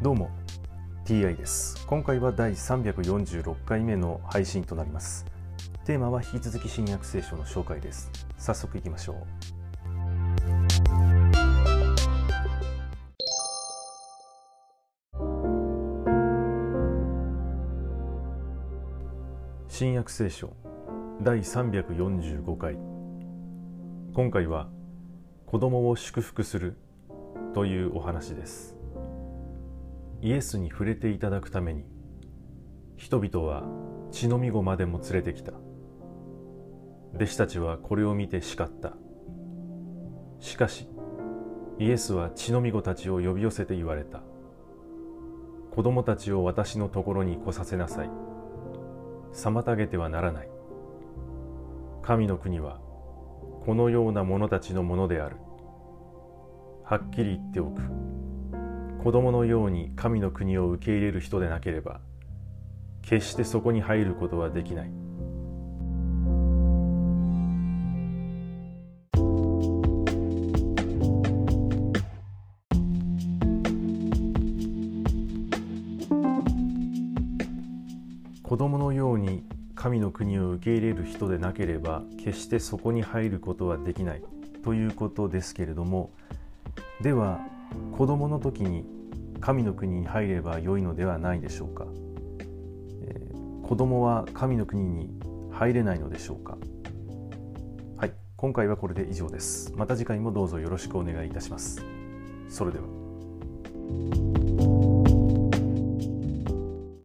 どうも TI です。今回は第346回目の配信となります。テーマは引き続き新約聖書の紹介です。早速いきましょう。新約聖書第345回。今回は子供を祝福するというお話です。イエスに触れていただくために人々は血のみ子までも連れてきた。弟子たちはこれを見て叱った。しかしイエスは血のみ子たちを呼び寄せて言われた。子供たちを私のところに来させなさい。妨げてはならない。神の国はこのような者たちのものである。はっきり言っておく。子供のように神の国を受け入れる人でなければ決してそこに入ることはできない。子供のように神の国を受け入れる人でなければ決してそこに入ることはできないということですけれどもでは子供の時に神の国に入れば良いのではないでしょうか、えー、子供は神の国に入れないのでしょうか。はい今回はこれで以上です。また次回もどうぞよろしくお願いいたします。それでは。